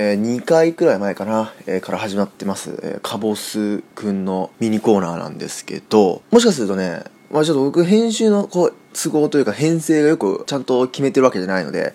えー、2回くらい前かな、えー、から始まってます、えー、カボスくんのミニコーナーなんですけど、もしかするとね、まあちょっと僕編集のこう都合というか編成がよくちゃんと決めてるわけじゃないので、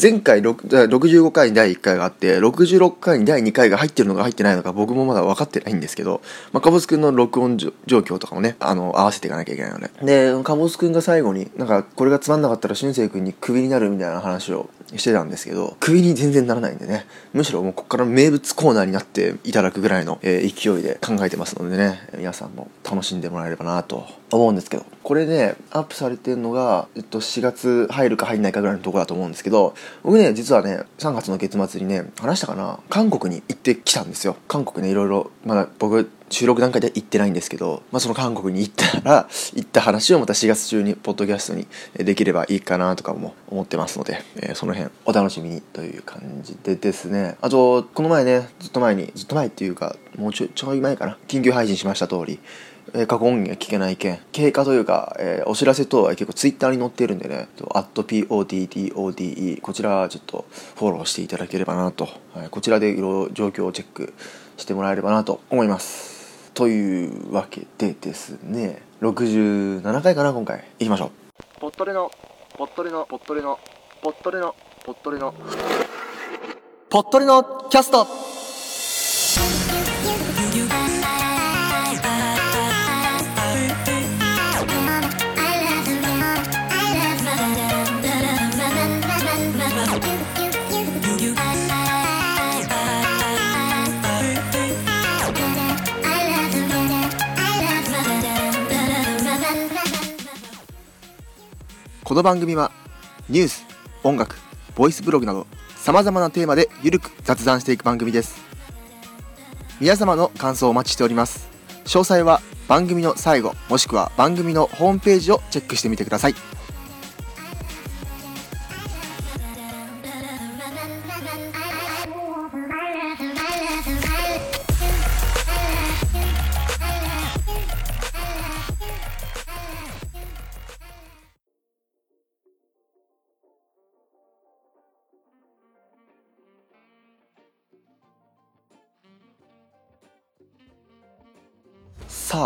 前回65回に第1回があって66回に第2回が入ってるのか入ってないのか僕もまだ分かってないんですけど、まあ、カボスくんの録音状況とかもねあの合わせていかなきゃいけないので。でカボスくんが最後になんかこれがつまんなかったら俊く君にクビになるみたいな話をしてたんですけどクビに全然ならないんでね。むしろもうここから名物コーナーになっていただくぐらいの、え、勢いで考えてますのでね。皆さんも楽しんでもらえればなと思うんですけど。これねアップされてるのが、えっと、4月入るか入んないかぐらいのとこだと思うんですけど僕ね実はね3月の月末にね話したかな？韓国に行ってきたんですよ。韓国ねいろいろまだ僕収録段階では行ってないんですけど、まあ、その韓国に行ったら行った話をまた4月中にポッドキャストにできればいいかなとかも思ってますので、えー、その辺お楽しみにという感じでですね。あとこの前ねずっと前にずっと前っていうかもうちょちょい前かな。緊急配信しました通りえ過去音源が聞けない件経過というか、えー、お知らせ等は結構ツイッターに載ってるんでね「@POTTODE」こちらちょっとフォローしていただければなと、はい、こちらでいろいろ状況をチェックしてもらえればなと思います。というわけでですね67回かな今回。いきましょう。ポットレのポットレのポットレのポットレのポットレの。ポットレのキャストこの番組はニュース、音楽、ボイスブログなど様々なテーマでゆるく雑談していく番組です。皆様の感想をお待ちしております。詳細は番組の最後もしくは番組のホームページをチェックしてみてください。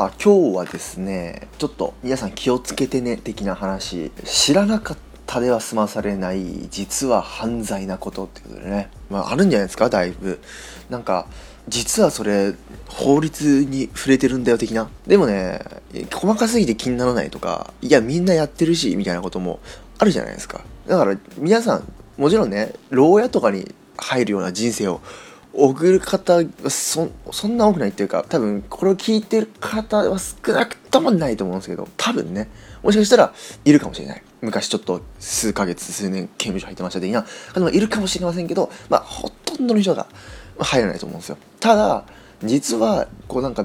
あ今日はですねちょっと皆さん気をつけてね的な話。知らなかったでは済まされない実は犯罪なことっていうことでね、まあ、あるんじゃないですかだいぶ。なんか実はそれ法律に触れてるんだよ的な。でもね細かすぎて気にならないとかいやみんなやってるしみたいなこともあるじゃないですか。だから皆さんもちろんね牢屋とかに入るような人生を送る方そそんな多くないっていうか多分これを聞いてる方は少なくともないと思うんですけど多分ねもしかしたらいるかもしれない。昔ちょっと数ヶ月数年刑務所入ってました的な方もいるかもしれませんけどまあほとんどの人が入らないと思うんですよ。ただ実はこうなんか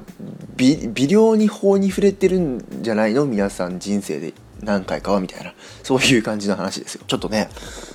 微量に法に触れてるんじゃないの？皆さん人生で。何回かはみたいなそういう感じの話ですよ。ちょっとね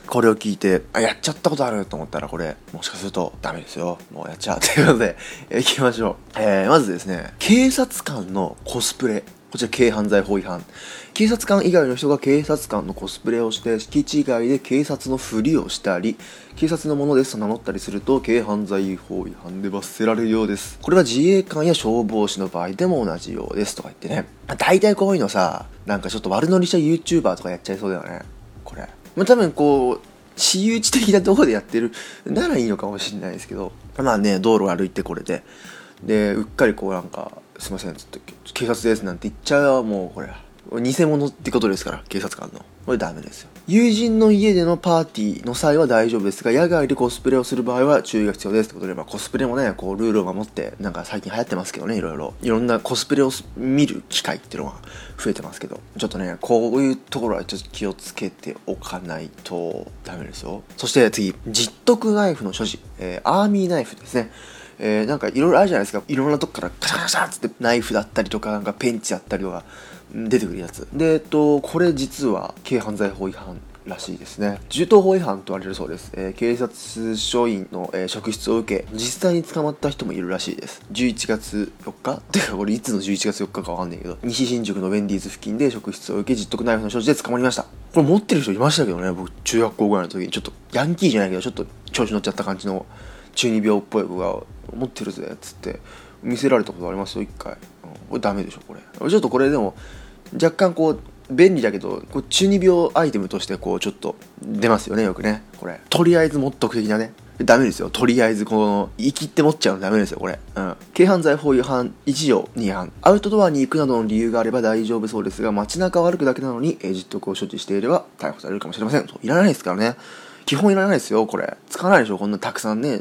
これを聞いてあやっちゃったことあると思ったらこれもしかするとダメですよ。もうやっちゃう。ということでいきましょう、えー、まずですね警察官のコスプレ。こちら軽犯罪法違反。警察官以外の人が警察官のコスプレをして敷地外で警察のふりをしたり警察のものですと名乗ったりすると軽犯罪法違反で罰せられるようです。これは自衛官や消防士の場合でも同じようですとか言ってね。大体こういうのさなんかちょっと悪乗りした YouTuber とかやっちゃいそうだよね。これ。まあ多分こう私有地的なとこでやってるならいいのかもしれないですけど。まあね道路歩いてこれででうっかりこうなんか「すいません」っつって「警察です」なんて言っちゃうもうこれ偽物ってことですから警察官の。これダメですよ。友人の家でのパーティーの際は大丈夫ですが野外でコスプレをする場合は注意が必要ですってことで、まあ、コスプレもねこうルールを守ってなんか最近流行ってますけどねいろいろ。いろんなコスプレを見る機会っていうのが増えてますけどちょっとねこういうところはちょっと気をつけておかないとダメですよ。そして次実得ナイフの所持、えー、アーミーナイフですね。えー、なんかいろいろあるじゃないですか。いろんなとこからガシャガシャっつってナイフだったりとかなんかペンチだったりとか出てくるやつ。でえっとこれ実は軽犯罪法違反らしいですね。銃刀法違反と言われるそうです、えー、警察署員の、えー、職質を受け実際に捕まった人もいるらしいです。11月4日？てかこれいつの11月4日かわかんないけど西新宿のウェンディーズ付近で職質を受け実得ナイフの所持で捕まりました。これ持ってる人いましたけどね僕中学校ぐらいの時に。ちょっとヤンキーじゃないけどちょっと調子乗っちゃった感じの中二病っぽい子が持ってるぜっつって見せられたことありますよ一回、これダメでしょこれちょっとこれでも若干こう便利だけどこう中二病アイテムとしてこうちょっと出ますよねよくねこれとりあえず持っとく的なねダメですよ。とりあえず、この、生きって持っちゃうのダメですよ、これ。うん。軽犯罪法違反1条2犯。アウトドアに行くなどの理由があれば大丈夫そうですが、街中を歩くだけなのに、えー、実得を所持していれば逮捕されるかもしれません。いらないですからね。基本いらないですよ、これ。使わないでしょ、こんなたくさんね。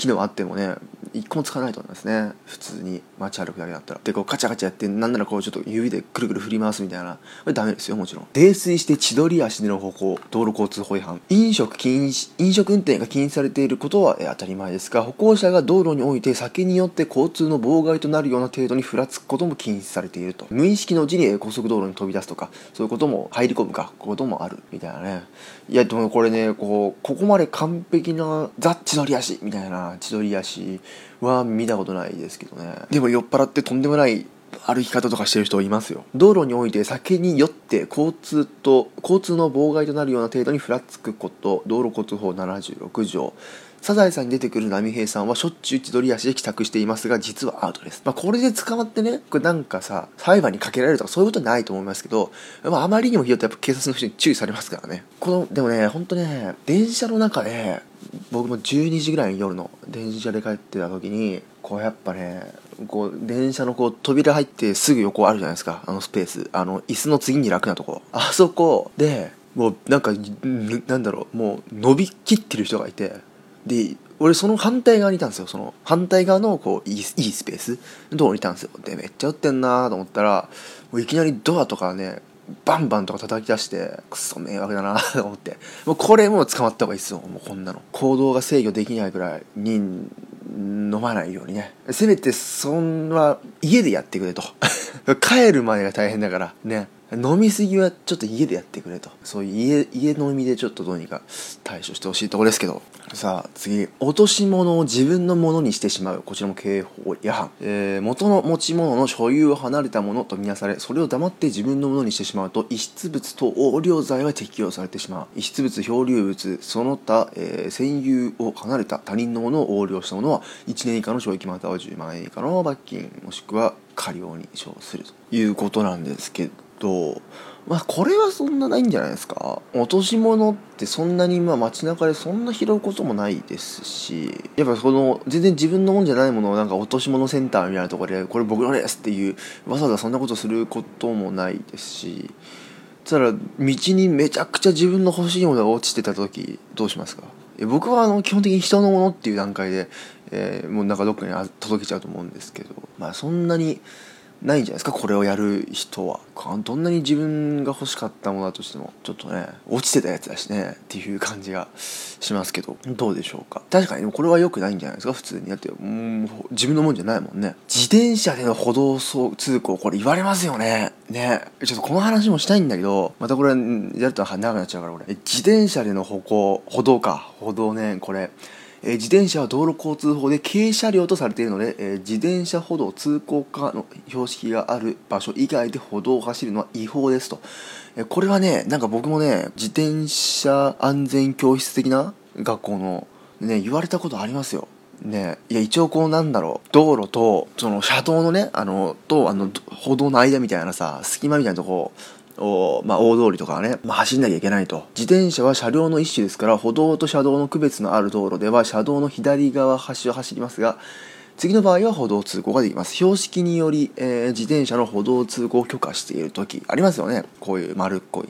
機能あってもね一個も使わないと思いますね。普通に。街歩くだけだったら。でこうカチャカチャやってなんならこうちょっと指でくるくる振り回すみたいな。これダメですよもちろん。泥酔して千鳥足での歩行道路交通法違反。飲食禁止飲食運転が禁止されていることは当たり前ですが歩行者が道路において酒によって交通の妨害となるような程度にふらつくことも禁止されていると。無意識のうちに高速道路に飛び出すとかそういうことも入り込むかこともある。みたいなね。いやでもこれねこうここまで完璧なザ・千鳥足みたいな千鳥足は見たことないですけどね。でも酔っ払ってとんでもない歩き方とかしてる人いますよ。道路において酒に酔って交通と交通の妨害となるような程度にふらつくこと道路交通法76条サザエさんに出てくる波平さんはしょっちゅう千鳥足で帰宅していますが実はアウトです、まあ、これで捕まってねこれなんかさ裁判にかけられるとかそういうことないと思いますけど、まあ、あまりにもひどいとやっぱ警察の人に注意されますからね。このでもねほんとね電車の中で僕も12時ぐらいに夜の電車で帰ってた時にこうやっぱねこう電車のこう扉入ってすぐ横あるじゃないですか。あのスペース。あの椅子の次に楽なとこ。あそこでもうなんかなんだろうもう伸びきってる人がいてで俺その反対側にいたんですよ。その反対側のこういいいいスペース。のとこにいたんですよ。でめっちゃ打ってんなと思ったらもういきなりドアとかねバンバンとか叩き出してくそ迷惑だな と思って。もうこれもう捕まった方がいいっすよ。もうこんなの。行動が制御できないぐらいに飲まないようにね。せめてそんな家でやってくれと。帰るまでが大変だからね。飲みすぎはちょっと家でやってくれと。そういう家家飲みでちょっとどうにか対処してほしいところですけど。さあ次。落とし物を自分のものにしてしまう。こちらも刑法違反、えー、元の持ち物の所有を離れたものとみなされそれを黙って自分のものにしてしまうと遺失物と横領罪が適用されてしまう。遺失物漂流物その他、えー、占有を離れた他人のものを横領したものは1年以下の懲役または10万円以下の罰金もしくは過料に処するということなんですけど。まあこれはそんなないんじゃないですか？落とし物ってそんなにまあ街中でそんな拾うこともないですしやっぱその全然自分のもんじゃないものをなんか落とし物センターみたいなところでこれ僕のですっていうわざわざそんなことすることもないですしそしたら道にめちゃくちゃ自分の欲しいものが落ちてた時どうしますか？僕はあの基本的に人のものっていう段階で、えー、もうなんかどっかに届けちゃうと思うんですけどまあそんなにないんじゃないですかこれをやる人は。どんなに自分が欲しかったものだとしてもちょっとね落ちてたやつだしねっていう感じがしますけどどうでしょうか。確かにこれは良くないんじゃないですか普通に。だってうん自分のもんじゃないもんね。自転車での歩道通行これ言われますよね。ね。ちょっとこの話もしたいんだけどまたこれやると長くなっちゃうから俺自転車での歩行歩道か。歩道ねこれ。え自転車は道路交通法で軽車両とされているので、え自転車歩道通行課の標識がある場所以外で歩道を走るのは違法ですと。えこれはね、なんか僕もね、自転車安全教室的な学校のね、言われたことありますよ。ねいや一応こうなんだろう道路とその車道のねあのとあの歩道の間みたいなさ隙間みたいなとこを、まあ、大通りとかはね、まあ、走んなきゃいけないと。自転車は車両の一種ですから、歩道と車道の区別のある道路では、車道の左側端を走りますが、次の場合は歩道通行ができます。標識により、えー、自転車の歩道通行を許可している時ありますよね。こういう丸っこい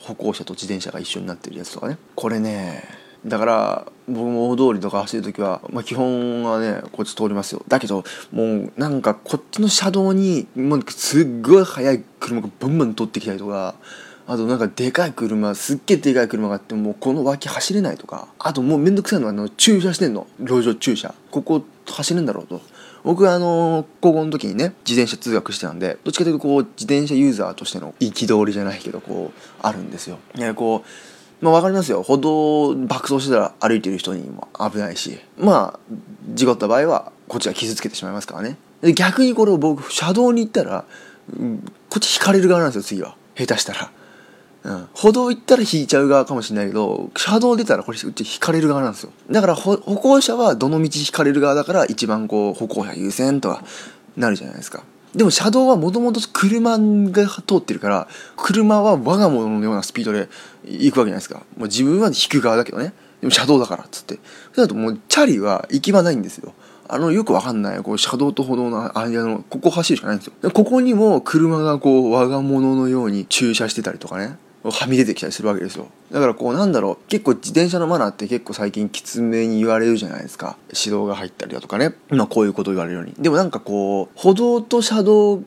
歩行者と自転車が一緒になってるやつとかね。これね、だから僕も大通りとか走る時は、まあ、基本はねこっち通りますよ。だけどもうなんかこっちの車道にもうすっごい速い車がブンブン通ってきたりとかあとなんかでかい車すっげえでかい車があってもうこの脇走れないとかあともうめんどくさいのはあの駐車してんの。路上駐車。ここ走るんだろうと。僕はあの高校の時にね自転車通学してたんでどっちかというとこう自転車ユーザーとしての憤りじゃないけどこうあるんですよ。ね、こうまあ分かりますよ歩道爆走してたら歩いてる人にも危ないしまあ事故った場合はこっちが傷つけてしまいますからねで逆にこれを僕車道に行ったら、こっち引かれる側なんですよ次は下手したらうん。歩道行ったら引いちゃう側かもしれないけど、車道出たらこれうち引かれる側なんですよ。だから歩行者はどの道引かれる側だから一番こう歩行者優先とかなるじゃないですか。でも車道はもともと車が通ってるから、車は我が物のようなスピードで行くわけじゃないですか。もう自分は引く側だけどね。でも車道だからっつって。そうだともうチャリは行き場ないんですよ。あの、よくわかんない、こう、車道と歩道の間の、ここ走るしかないんですよで。ここにも車がこう、我が物のように駐車してたりとかね。はみ出てきたりするわけですよ。だからこうなんだろう結構自転車のマナーって結構最近きつめに言われるじゃないですか。指導が入ったりだとかね。まあこういうこと言われるように。でもなんかこう歩道と車道、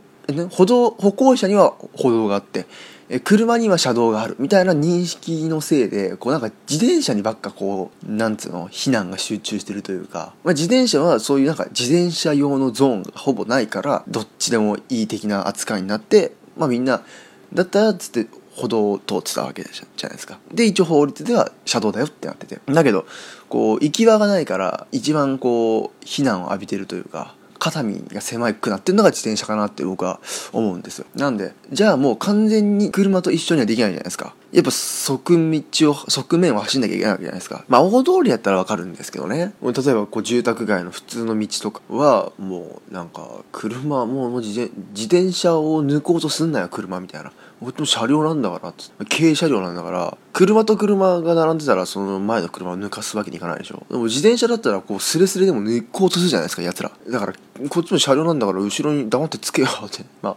歩道歩行者には歩道があってえ車には車道がある。みたいな認識のせいでこうなんか自転車にばっかこうなんつうの避難が集中してるというか、まあ、自転車はそういうなんか自転車用のゾーンがほぼないからどっちでもいい的な扱いになってまあみんなだったらっつって歩道を通ってたわけじゃないですか。で一応法律では車道だよってなってて。だけどこう行き場がないから一番こう避難を浴びてるというか肩身が狭くなってるのが自転車かなって僕は思うんですよ。なんでじゃあもう完全に車と一緒にはできないじゃないですか。やっぱ側道を側面を走んなきゃいけないわけじゃないですか。まあ大通りやったらわかるんですけどね。例えばこう住宅街の普通の道とかはもうなんか車もう自転車を抜こうとすんなよ車みたいな。こっちも車両なんだから軽車両なんだから車と車が並んでたらその前の車を抜かすわけにいかないでしょ。でも自転車だったらこうスレスレでも抜こうとするじゃないですか奴ら。だからこっちも車両なんだから後ろに黙ってつけようって まあ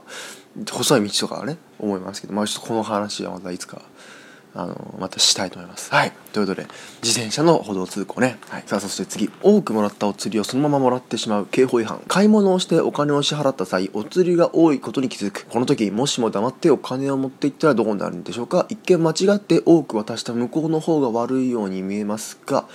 細い道とかはね思いますけどまあちょっとこの話はまたいつかあのまたしたいと思います。はい。ということで、自転車の歩道通行ね。はい。さあ、そして次。多くもらったお釣りをそのままもらってしまう刑法違反。買い物をしてお金を支払った際、お釣りが多いことに気づく。この時、もしも黙ってお金を持っていったらどうなるんでしょうか一見間違って多く渡した向こうの方が悪いように見えますが、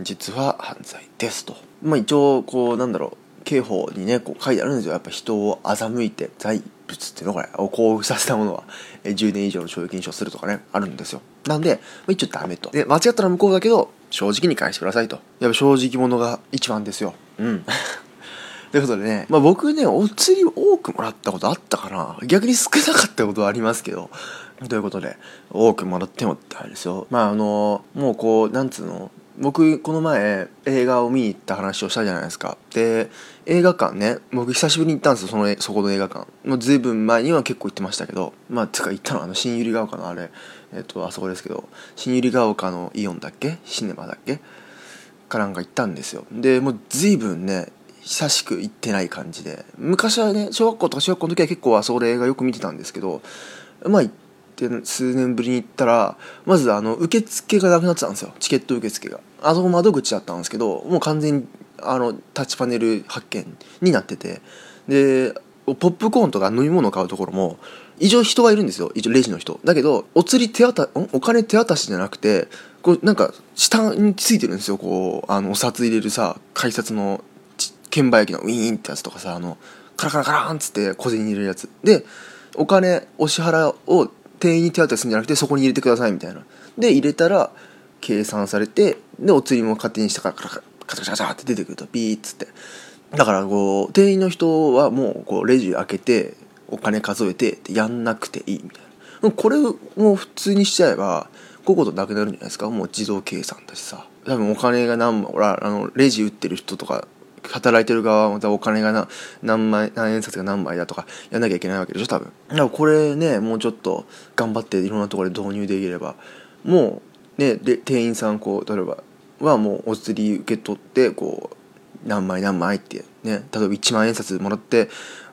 実は犯罪ですと。まあ一応、こう、なんだろう。刑法にね、こう書いてあるんですよ。やっぱ人を欺いて、財物っていうのこれを交付させたものは。10年以上の懲役に処するとかねあるんですよ。なんで、まあ、一応ダメと。で間違ったら向こうだけど正直に返してくださいと。やっぱ正直者が一番ですよ。うん。ということでね、まあ、僕ねお釣り多くもらったことあったかな。逆に少なかったことはありますけど。ということで多くもらってもってあれですよ。まああのもうこうなんつうの僕この前映画を見に行った話をしたじゃないですか。で映画館ね僕久しぶりに行ったんですよそのそこの映画館。もう随分前には結構行ってましたけど。まあつか行ったのはあの新百合ヶ丘のあれ。えっとあそこですけど。新百合ヶ丘のイオンだっけ？シネマだっけ？かなんか行ったんですよ。でもう随分ね久しく行ってない感じで。昔はね小学校とか小学校の時は結構あそこで映画よく見てたんですけど。まあって数年ぶりに行ったらまずあの受付がなくなってたんですよ。チケット受付が。あそこ窓口だったんですけどもう完全にあのタッチパネル発見になっててでポップコーンとか飲み物を買うところも一応人はいるんですよ。一応レジの人。だけどお釣り手渡お金手渡しじゃなくてこうなんか下についてるんですよ。こうあのお札入れるさ改札の券売機のウィーンってやつとかさあのカラカラカランっつって小銭入れるやつ。でお金お支払いを店員に手渡するんじゃなくてそこに入れてくださいみたいな。で入れたら計算されてでお釣りも勝手に下からカチャカチャカチャって出てくるとピーッつって。だからこう店員の人はもうこうレジ開けてお金数えてやんなくていいみたいな。これも普通にしちゃえばこういうことなくなるんじゃないですか？もう自動計算だしさ。多分お金が何枚あのレジ打ってる人とか働いてる側はまたお金が何枚何円札が何枚だとかやんなきゃいけないわけでしょ多分。だからこれねもうちょっと頑張っていろんなところで導入できればもうねで店員さんこう例えばはもうお釣り受け取ってこう何枚何枚ってね例えば1万円札もらって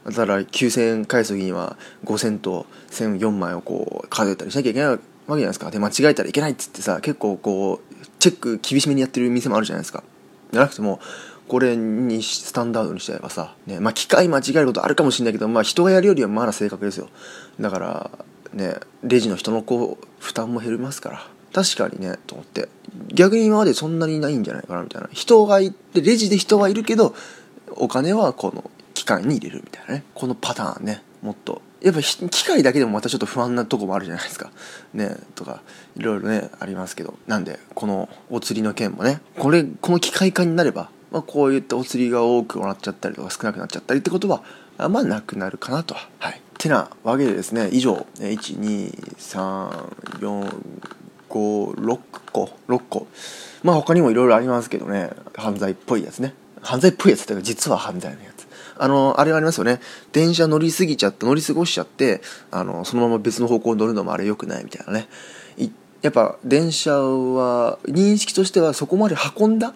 だから9,000円返す時には5,000と1,004枚をこう数えたりしなきゃいけないわけじゃないですかで間違えたらいけないっつってさ結構こうチェック厳しめにやってる店もあるじゃないですかじゃなくてもこれにスタンダードにしちゃえばさ、ね、まあ機械間違えることあるかもしれないけど、まあ人がやるよりはまだ正確ですよ。だから、ね、レジの人のこう、負担も減りますから。確かにね、と思って。逆に今までそんなにないんじゃないかな、みたいな。人がいて、レジで人はいるけど、お金はこの機械に入れるみたいなね。このパターンね、もっと。やっぱ機械だけでもまたちょっと不安なとこもあるじゃないですか。ね、とか、いろいろね、ありますけど。なんで、このお釣りの件もね、これ、この機械化になれば、まあ、こういったお釣りが多くもらっちゃったりとか少なくなっちゃったりってことはまあなくなるかなとは、はい、てなわけでですね以上1 2 3 4こう6個6個。まあ他にもいろいろありますけどね。犯罪っぽいやつね。犯罪っぽいやつっていうか実は犯罪のやつ。あのあれがありますよね。電車乗り過ぎちゃって乗り過ごしちゃってあのそのまま別の方向に乗るのもあれ良くないみたいなね。やっぱ電車は認識としてはそこまで運んだ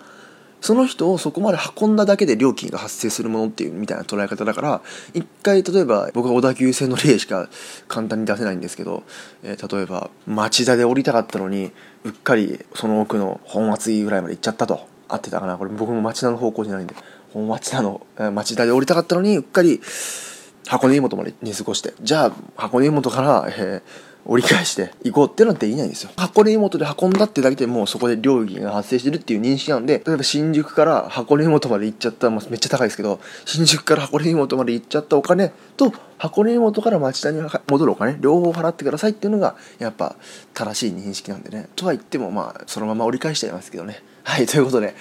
その人をそこまで運んだだけで料金が発生するものっていうみたいな捉え方だから一回例えば僕は小田急線の例しか簡単に出せないんですけど、えー、例えば町田で降りたかったのにうっかりその奥の本厚いぐらいまで行っちゃったと。合ってたかな？これ僕も町田の方向じゃないんで。本町田の町田で降りたかったのにうっかり箱根湯本まで寝過ごして。じゃあ箱根湯本から、えー折り返して行こうっていうのはできないんですよ。箱根湯本で運んだってだけでもうそこで料金が発生してるっていう認識なんで、例えば新宿から箱根湯本まで行っちゃったら、まあ、めっちゃ高いですけど、新宿から箱根湯本まで行っちゃったお金と、箱根湯本から町田に戻るお金、両方払ってくださいっていうのが、やっぱ正しい認識なんでね。とは言っても、まあ、そのまま折り返しちゃいますけどね。はい、ということで、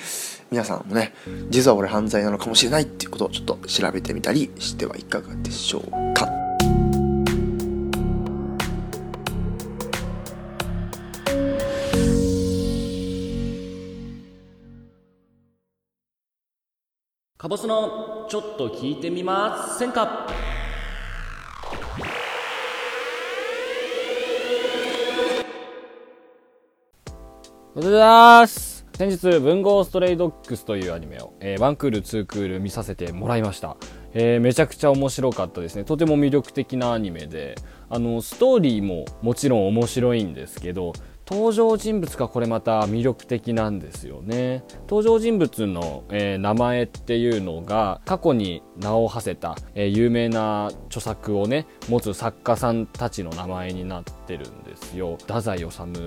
皆さんもね、実はこれ犯罪なのかもしれないっていうことをちょっと調べてみたりしてはいかがでしょうか。カボスのちょっと聞いてみませんか？おはようございます。先日文豪ストレイドッグスというアニメを、えー、1クール2クール見させてもらいました、えー、めちゃくちゃ面白かったですね。とても魅力的なアニメであのストーリーももちろん面白いんですけど登場人物がこれまた魅力的なんですよね。登場人物の、えー、名前っていうのが過去に名を馳せた、えー、有名な著作をね持つ作家さんたちの名前になってるんですよ。太宰治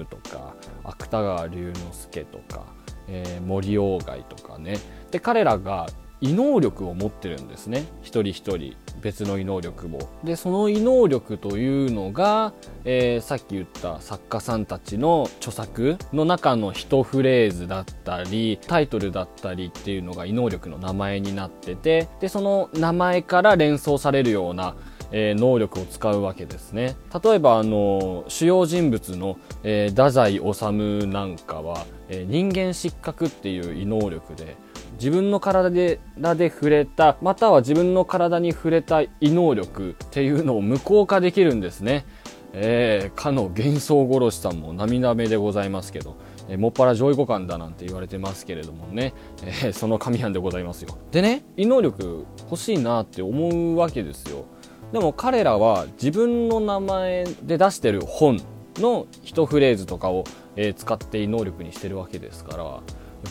とか芥川龍之介とか、えー、森鴎外とかね。で彼らが異能力を持ってるんですね。一人一人。別の異能力もでその異能力というのが、えー、さっき言った作家さんたちの著作の中の一フレーズだったりタイトルだったりっていうのが異能力の名前になっててでその名前から連想されるようなえ、能力を使うわけですね。例えばあの主要人物の、えー、太宰治なんかは、えー、人間失格っていう異能力で自分の体でで触れたまたは自分の体に触れた異能力っていうのを無効化できるんですね。えー、かの幻想殺しさんも涙目でございますけど、えー、もっぱら上位互換だなんて言われてますけれどもね、えー、その神案でございますよ。でね、異能力欲しいなって思うわけですよ。でも彼らは自分の名前で出してる本の一フレーズとかを、えー、使って異能力にしてるわけですから、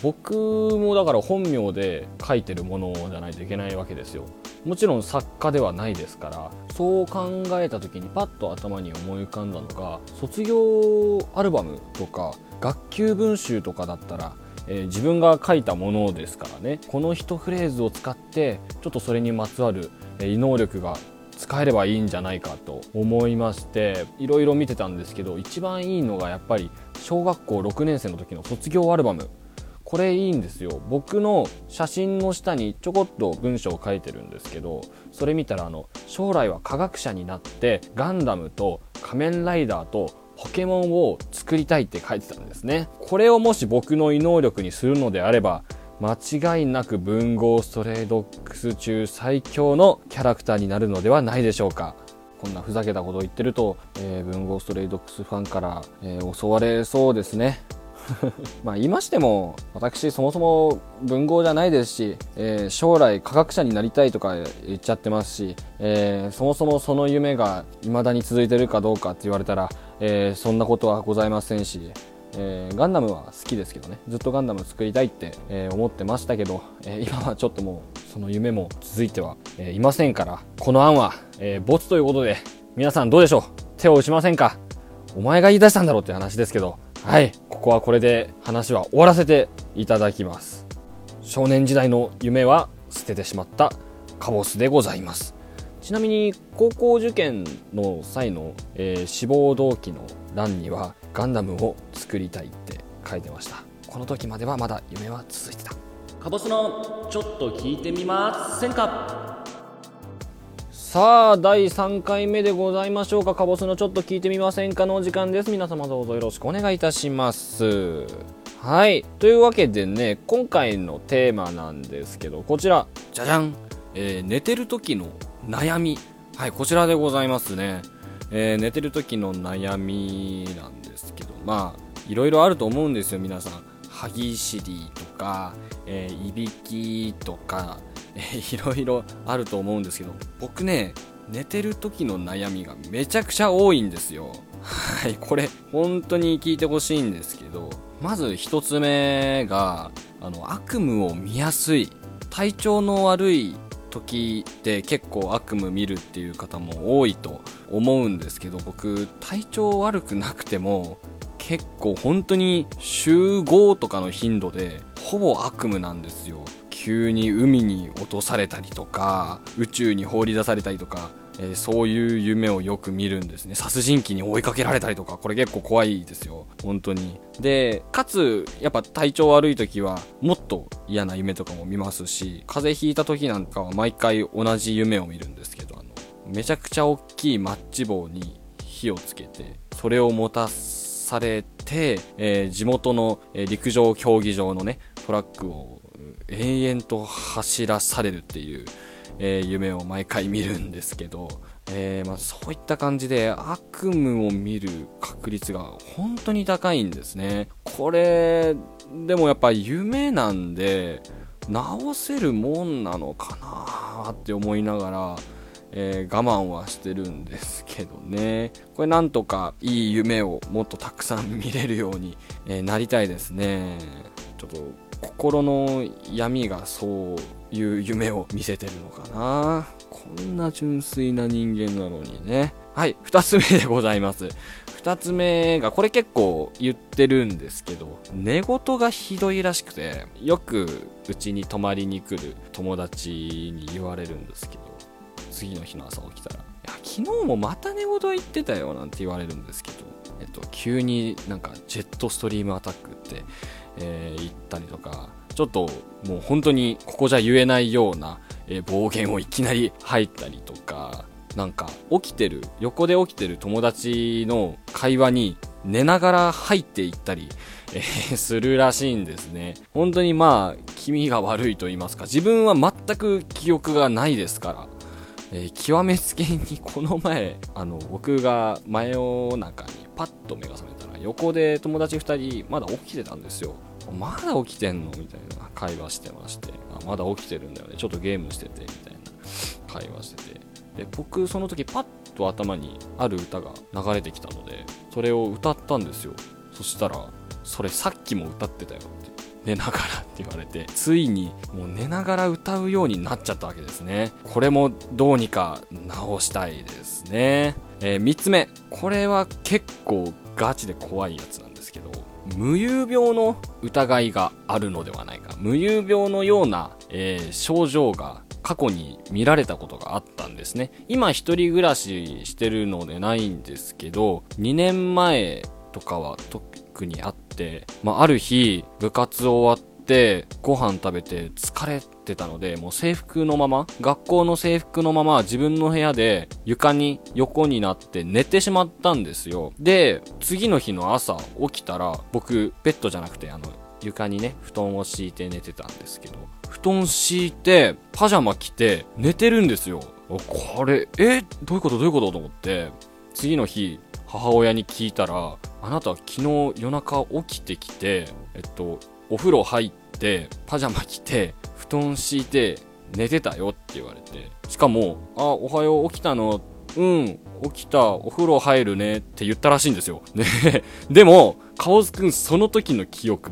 僕もだから本名で書いてるものじゃないといけないわけですよ。もちろん作家ではないですからそう考えた時にパッと頭に思い浮かんだのが卒業アルバムとか学級文集とかだったら、えー、自分が書いたものですからね。この一フレーズを使ってちょっとそれにまつわる、えー、異能力が使えればいいんじゃないかと思いましていろいろ見てたんですけど一番いいのがやっぱり小学校6年生の時の卒業アルバムこれいいんですよ。僕の写真の下にちょこっと文章を書いてるんですけどそれ見たらあの将来は科学者になってガンダムと仮面ライダーとポケモンを作りたいって書いてたんですね。これをもし僕の異能力にするのであれば間違いなく文豪ストレイドックス中最強のキャラクターになるのではないでしょうか。こんなふざけたことを言ってると、えー、文豪ストレイドックスファンから、えー、襲われそうですね。まあ言いましても私そもそも文豪じゃないですし、えー、将来科学者になりたいとか言っちゃってますし、えー、そもそもその夢が未だに続いてるかどうかって言われたら、えー、そんなことはございませんし、えー、ガンダムは好きですけどね。ずっとガンダム作りたいって、えー、思ってましたけど、えー、今はちょっともうその夢も続いては、えー、いませんからこの案は、えー、没ということで皆さんどうでしょう？手を打ちませんか？お前が言い出したんだろうって話ですけどはい。ここはこれで話は終わらせていただきます。少年時代の夢は捨ててしまったカボスでございます。ちなみに高校受験の際の、えー、志望動機の欄にはガンダムを作りたいって書いてました。この時まではまだ夢は続いてた。カボスのちょっと聞いてみませんか？さあ第3回目でございましょうか。かぼすのちょっと聞いてみませんかのお時間です。皆様どうぞよろしくお願いいたします。はい。というわけでね今回のテーマなんですけどこちら。じゃじゃん、えー、寝てる時の悩み。はいこちらでございますね、えー、寝てる時の悩みなんですけどまあいろいろあると思うんですよ皆さん。歯ぎしりとか、えー、いびきとか いろいろあると思うんですけど僕ね寝てる時の悩みがめちゃくちゃ多いんですよ。はいこれ本当に聞いてほしいんですけどまず1つ目があの悪夢を見やすい体調の悪い時って結構悪夢見るっていう方も多いと思うんですけど僕体調悪くなくても結構本当に週5とかの頻度でほぼ悪夢なんですよ。急に海に落とされたりとか宇宙に放り出されたりとか、えー、そういう夢をよく見るんですね。殺人鬼に追いかけられたりとかこれ結構怖いですよ。本当に。でかつやっぱ体調悪い時はもっと嫌な夢とかも見ますし風邪ひいた時なんかは毎回同じ夢を見るんですけどあのめちゃくちゃ大きいマッチ棒に火をつけてそれを持たされて、えー、地元の、陸上競技場のねトラックを延々と走らされるっていう、えー、夢を毎回見るんですけど、えー、まあ、そういった感じで悪夢を見る確率が本当に高いんですね。これ、でもやっぱ夢なんで、直せるもんなのかなって思いながら、えー、我慢はしてるんですけどね。これなんとかいい夢をもっとたくさん見れるように、えー、なりたいですね。ちょっと心の闇がそういう夢を見せてるのかな。こんな純粋な人間なのにね。はい2つ目でございます。2つ目がこれ結構言ってるんですけど寝言がひどいらしくてよくうちに泊まりに来る友達に言われるんですけど次の日の朝起きたら「昨日もまた寝言言ってたよ」なんて言われるんですけどえっと急になんかジェットストリームアタックってえー、行ったりとか、ちょっともう本当にここじゃ言えないような、えー、暴言をいきなり入ったりとか、なんか起きてる、横で起きてる友達の会話に寝ながら入っていったり、えー、するらしいんですね。本当にまあ、気味が悪いと言いますか、自分は全く記憶がないですから、えー、極めつけにこの前、あの、僕が真夜中にパッと目が覚めた、横で友達2人まだ起きてたんですよ。まだ起きてんの？みたいな会話してまして、あまだ起きてるんだよね。ちょっとゲームしてて、みたいな会話してて。で、僕、その時パッと頭にある歌が流れてきたので、それを歌ったんですよ。そしたら、それさっきも歌ってたよって寝ながらって言われてついにもう寝ながら歌うようになっちゃったわけですねこれもどうにか直したいですね、えー、3つ目これは結構ガチで怖いやつなんですけど無遊病の疑いがあるのではないか。無遊病のような、えー、症状が過去に見られたことがあったんですね。今一人暮らししてるのでないんですけど2年前とかは特にあって、まあ、ある日、部活終わって、ご飯食べて疲れてたので、もう制服のまま、学校の制服のまま自分の部屋で床に横になって寝てしまったんですよ。で、次の日の朝起きたら、僕、ベッドじゃなくて、あの、床にね、布団を敷いて寝てたんですけど、布団敷いて、パジャマ着て、寝てるんですよ。これ、えどういうことどういうことと思って、次の日、母親に聞いたら、あなたは昨日夜中起きてきて、えっと、お風呂入って、パジャマ着て、布団敷いて、寝てたよって言われて。しかも、あ、おはよう起きたの？うん、起きた、お風呂入るねって言ったらしいんですよ。ね でも、カオズくんその時の記憶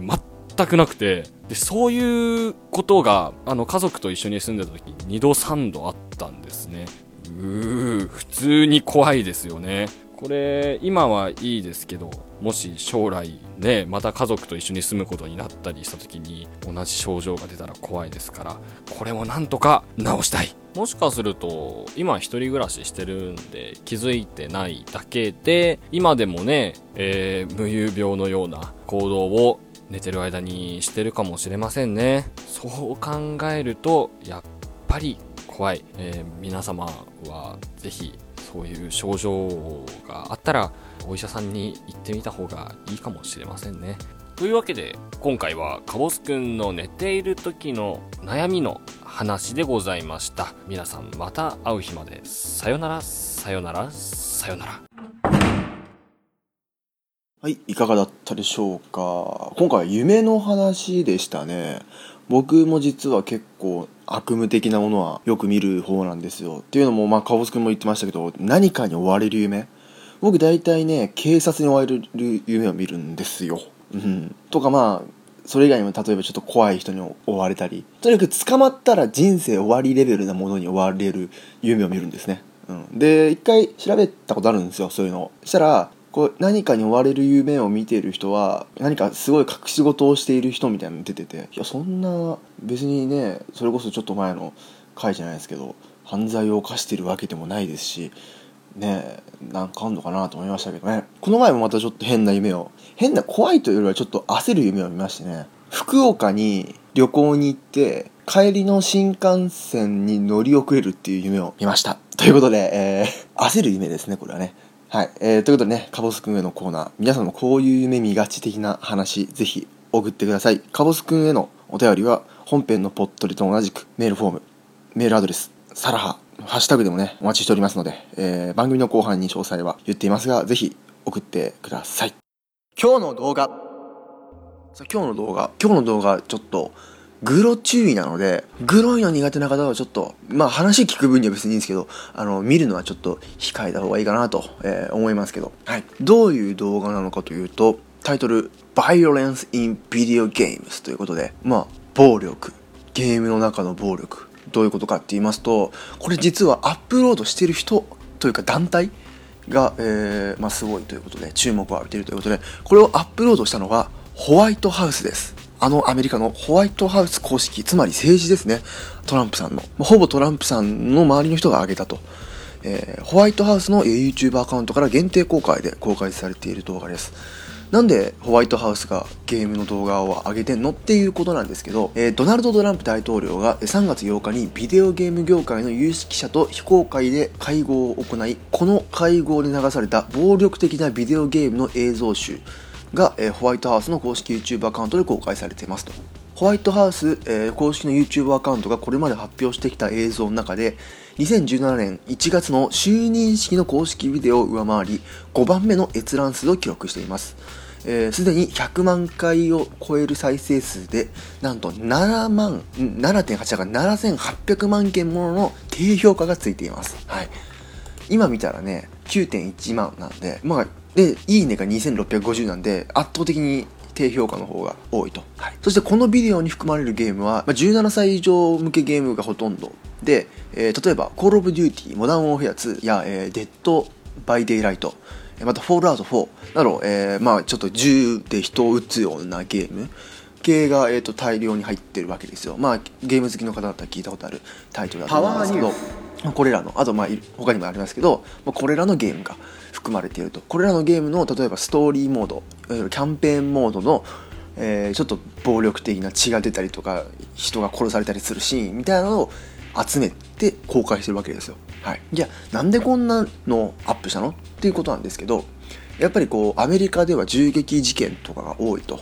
全くなくて、で、そういうことが、あの、家族と一緒に住んでた時、2度3度あったんですね。うー、普通に怖いですよね。これ今はいいですけどもし将来ねまた家族と一緒に住むことになったりした時に同じ症状が出たら怖いですからこれもなんとか直したい。もしかすると今一人暮らししてるんで気づいてないだけで今でもね、えー、無遊病のような行動を寝てる間にしてるかもしれませんね。そう考えるとやっぱり怖い、えー皆様はぜひそういう症状があったらお医者さんに行ってみた方がいいかもしれませんねというわけで今回はカボスくんの寝ている時の悩みの話でございました皆さんまた会う日までさよならさよならさよならはい、いかがだったでしょうか。今回は夢の話でしたね。僕も実は結構悪夢的なものはよく見る方なんですよ。っていうのも、まあ、カボス君も言ってましたけど、何かに追われる夢。僕大体ね、警察に追われる夢を見るんですよ。うん。とかまあ、それ以外にも例えばちょっと怖い人に追われたり、とにかく捕まったら人生終わりレベルなものに追われる夢を見るんですね。うん。で、一回調べたことあるんですよ、そういうの。したら、こう何かに追われる夢を見ている人は何かすごい隠し事をしている人みたいなの出てていやそんな別にねそれこそちょっと前の回じゃないですけど犯罪を犯してるわけでもないですしねなんかあんのかなと思いましたけどね。この前もまたちょっと変な夢を変な怖いというよりはちょっと焦る夢を見ましてね。福岡に旅行に行って帰りの新幹線に乗り遅れるっていう夢を見ました。ということで、えー焦る夢ですねこれはね。はい、えーということでね、カボスくんへのコーナー、皆さんもこういう夢見がち的な話、ぜひ送ってください。カボスくんへのお便りは、本編のポットリと同じくメールフォーム、メールアドレス、サラハ、ハッシュタグでもね、お待ちしておりますので、えー番組の後半に詳細は言っていますが、ぜひ送ってください。今日の動画、さあ今日の動画、今日の動画、ちょっと、グロ注意なので、グロいの苦手な方はちょっと、まあ話聞く分には別にいいんですけど、あの、見るのはちょっと控えた方がいいかなと、えー思いますけど、はい。どういう動画なのかというと、タイトル、Violence in Video Games ということで、まあ、暴力。ゲームの中の暴力。どういうことかって言いますと、これ実はアップロードしてる人というか団体が、えーまあ、すごいということで注目を浴びているということでこれをアップロードしたのがホワイトハウスですあのアメリカのホワイトハウス公式つまり政治ですね。トランプさんの。ほぼトランプさんの周りの人が挙げたと、えーホワイトハウスの YouTube アカウントから限定公開で公開されている動画です。なんでホワイトハウスがゲームの動画を上げてんのっていうことなんですけど、えードナルド・トランプ大統領が3月8日にビデオゲーム業界の有識者と非公開で会合を行いこの会合で流された暴力的なビデオゲームの映像集。が、えーホワイトハウスの公式 YouTube アカウントで公開されていますと。ホワイトハウス、えー公式の YouTube アカウントがこれまで発表してきた映像の中で2017年1月の就任式の公式ビデオを上回り5番目の閲覧数を記録しています。えーすで、に100万回を超える再生数でなんと7万7.8だから7800万件ものの低評価がついています、はい、今見たらね9.1万なんでまあでいいねが2650なんで圧倒的に低評価の方が多いと、はい、そしてこのビデオに含まれるゲームは、まあ、17歳以上向けゲームがほとんどで、えー例えば「Call of Duty」「 Modern Warfare 2」や「えー Dead by Daylight」えーまた「 Fallout 4」など、えーまあ、ちょっと銃で人を撃つようなゲーム系が、えー、と大量に入ってるわけですよ。まあゲーム好きの方だったら聞いたことあるタイトルだと思うんですけど。まあこれらのあとまあ他にもありますけど、まあ、これらのゲームが含まれているとこれらのゲームの例えばストーリーモードキャンペーンモードの、えーちょっと暴力的な血が出たりとか人が殺されたりするシーンみたいなのを集めて公開してるわけですよ。はい、じゃあなんでこんなのアップしたのっていうことなんですけどやっぱりこうアメリカでは銃撃事件とかが多いと。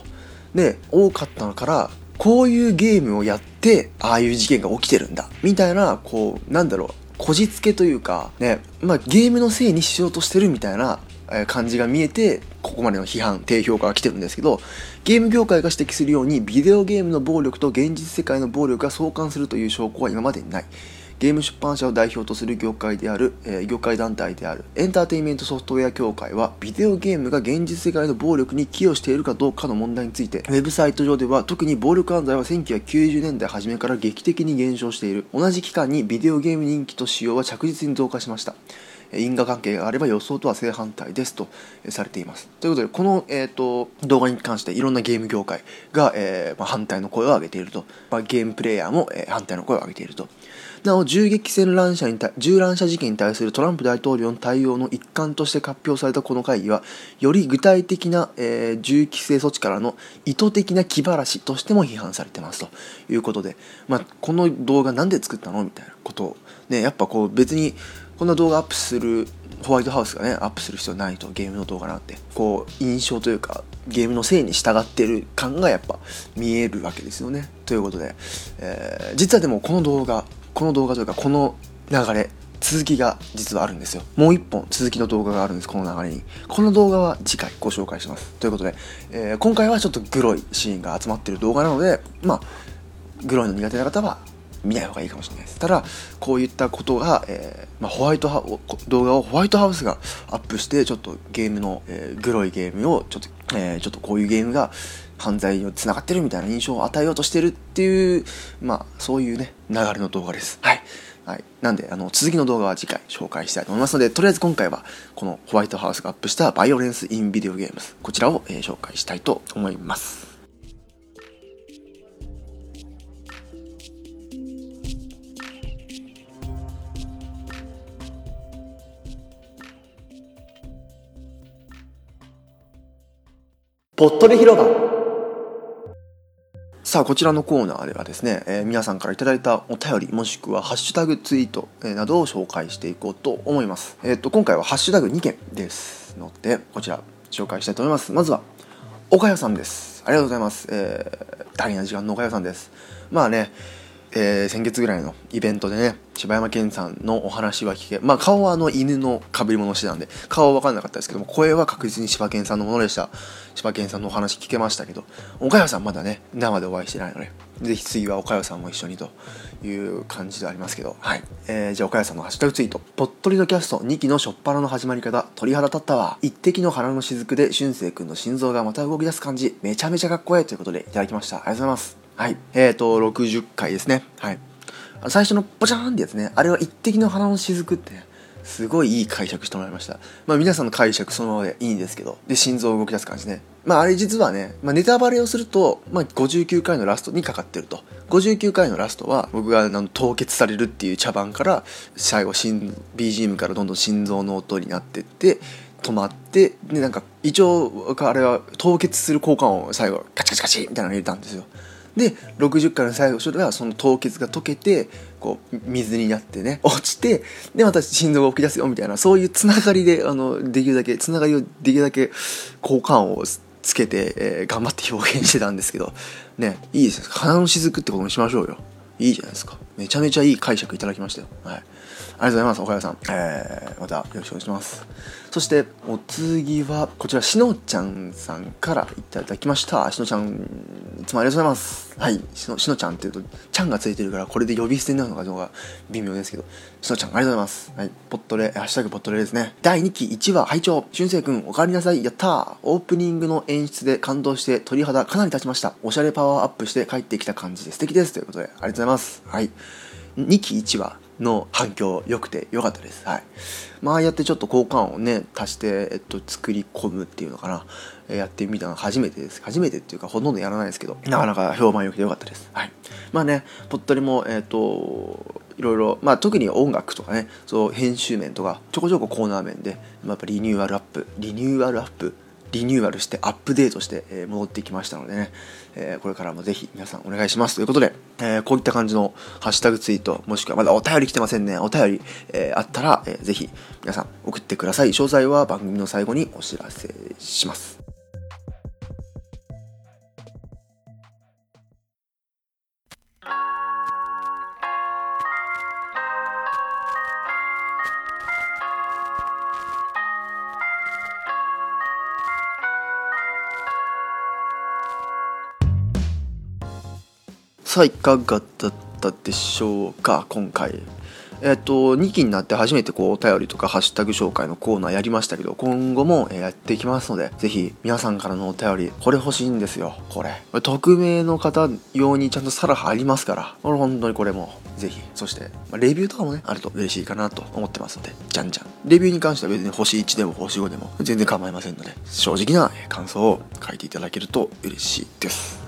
で多かったからこういうゲームをやってああいう事件が起きてるんだみたいなこうなんだろうこじつけというかねまあゲームのせいにしようとしてるみたいな感じが見えてここまでの批判低評価が来てるんですけどゲーム業界が指摘するようにビデオゲームの暴力と現実世界の暴力が相関するという証拠は今までにない。ゲーム出版社を代表とする業界である、えー業界団体であるエンターテインメントソフトウェア協会はビデオゲームが現実世界の暴力に寄与しているかどうかの問題についてウェブサイト上では特に暴力犯罪は1990年代初めから劇的に減少している。同じ期間にビデオゲーム人気と使用は着実に増加しました。因果関係があれば予想とは正反対ですとされています。ということでこの、えーと、動画に関していろんなゲーム業界が、えーまあ、反対の声を上げていると、まあ、ゲームプレイヤーも、えー、反対の声を上げていると。なお銃撃戦乱射に銃乱射事件に対するトランプ大統領の対応の一環として発表されたこの会議はより具体的な、えー、銃規制措置からの意図的な気晴らしとしても批判されてますということで、まあ、この動画なんで作ったのみたいなこと。を、ね、やっぱこう別にこんな動画アップするホワイトハウスがねアップする必要ないとゲームの動画なんて。こう印象というかゲームのせいに従ってる感がやっぱ見えるわけですよね。ということで、えー、実はでもこの動画この動画というかこの流れ続きが実はあるんですよ。もう一本続きの動画があるんですこの流れに。この動画は次回ご紹介します。ということで、えー、今回はちょっとグロいシーンが集まってる動画なのでまあグロいの苦手な方は見ない方がいいかもしれないです。ただこういったことが、えー、まあ、ホワイトハ動画をホワイトハウスがアップしてちょっとゲームの、えー、グロいゲームをちょっと、えー、ちょっとこういうゲームが犯罪につながってるみたいな印象を与えようとしてるっていうまあそういうね流れの動画です。はい。はい、なんであの続きの動画は次回紹介したいと思いますのでとりあえず今回はこのホワイトハウスがアップした Violence in Video Games こちらを、えー、紹介したいと思います。ポットで広場さあ、こちらのコーナーではですね、えー、皆さんから頂いたお便り、もしくはハッシュタグツイート、えー、などを紹介していこうと思います。えっ、と、今回はハッシュタグ2件ですので、こちら紹介したいと思います。まずは、岡谷さんです。ありがとうございます。えー、大な時間の岡谷さんです。まあね、えー、先月ぐらいのイベントでね、柴山健さんのお話は聞け、まあ顔はあの犬の被り物してたんで、顔は分かんなかったですけども、声は確実に柴犬さんのものでした。柴犬さんのお話聞けましたけど、岡山さんまだね、生でお会いしてないので、ぜひ次は岡山さんも一緒にという感じでありますけど、はい。えー、じゃあ岡山さんのハッシュタグツイート、ぽっとりのキャスト2期の初っ端の始まり方、鳥肌立ったわ。一滴の花の雫で俊く君の心臓がまた動き出す感じ、めちゃめちゃかっこいいということでいただきました。ありがとうございます。はい。えっ、ー、と、60回ですね。はい。最初のポチャーンってやつね、あれは一滴の花の雫って、すごいいい解釈してもらいました。まあ皆さんの解釈そのままでいいんですけど、で、心臓動き出す感じね。まああれ実はね、まあネタバレをすると、まあ59回のラストにかかってると。59回のラストは僕があの凍結されるっていう茶番から最後 BGM からどんどん心臓の音になってって止まってでなんか一応あれは凍結する効果音を最後カチカチカチみたいなの入れたんですよで60回の最後ではその凍結が溶けてこう水になってね落ちてでまた心臓が起き出すよみたいなそういうつながりであのできるだけつながりをできるだけ効果音をつけて、えー、頑張って表現してたんですけどねいいですよ花の雫ってことにしましょうよいいじゃないですかめちゃめちゃいい解釈いただきましたよはいありがとうございます。岡谷さん。えー、またよろしくお願いします。そして、お次は、こちら、しのちゃんさんからいただきました。しのちゃん、つもありがとうございます。はい。しのしのちゃんっていうと、ちゃんがついてるから、これで呼び捨てになるのかどうか微妙ですけど、しのちゃん、ありがとうございます。はい。ポットレ、ハッシュタグポットレですね。第2期1話、拝聴しゅんせいくん、おかえりなさい。やったー。オープニングの演出で感動して鳥肌かなり立ちました。おしゃれパワーアップして帰ってきた感じで素敵です。ということで、ありがとうございます。はい。2期1話、の反響良くて良かったです。はい。まあやってちょっと交換をね、足して、えっと、作り込むっていうのかな。やってみたのは初めてです。初めてっていうか、ほとんどやらないですけど、なかなか評判良くて良かったです。はい。まあね、ぽっとりも、えっ、と、いろいろ、まあ特に音楽とかね、そう、編集面とか、ちょこちょこコーナー面で、まあ、やっぱリニューアルアップ、リニューアルアップリニューアルしてアップデートして、戻ってきましたのでね、え、これからもぜひ皆さんお願いします。ということで、え、こういった感じのハッシュタグツイートもしくはまだお便り来てませんね。お便り、え、あったら、えー、ぜひ皆さん送ってください。詳細は番組の最後にお知らせします。さあいかがだったでしょうか今回。えっと2期になって初めてこうお便りとかハッシュタグ紹介のコーナーやりましたけど今後もやっていきますのでぜひ皆さんからのお便りこれ欲しいんですよこれ。匿名の方用にちゃんとサラハありますからこれ本当にこれもぜひ。そして、レビューとかもねあると嬉しいかなと思ってますのでじゃんじゃん。レビューに関しては別に星1でも星5でも全然構いませんので正直な感想を書いていただけると嬉しいです。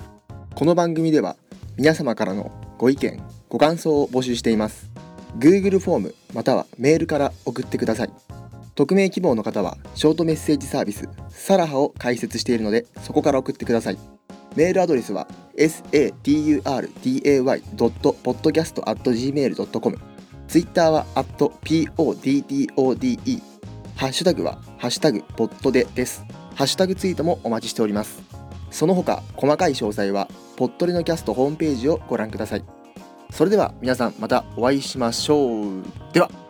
この番組では皆様からのご意見ご感想を募集しています。Google フォームまたはメールから送ってください。匿名希望の方はショートメッセージサービスサラハを開設しているのでそこから送ってください。メールアドレスは saturday.podcast.gmail.com ツイッターは @poddode ハッシュタグはハッシュタグポッドでです。ハッシュタグツイートもお待ちしております。その他細かい詳細はぽっとりのキャストホームページをご覧ください。それでは皆さんまたお会いしましょう。では。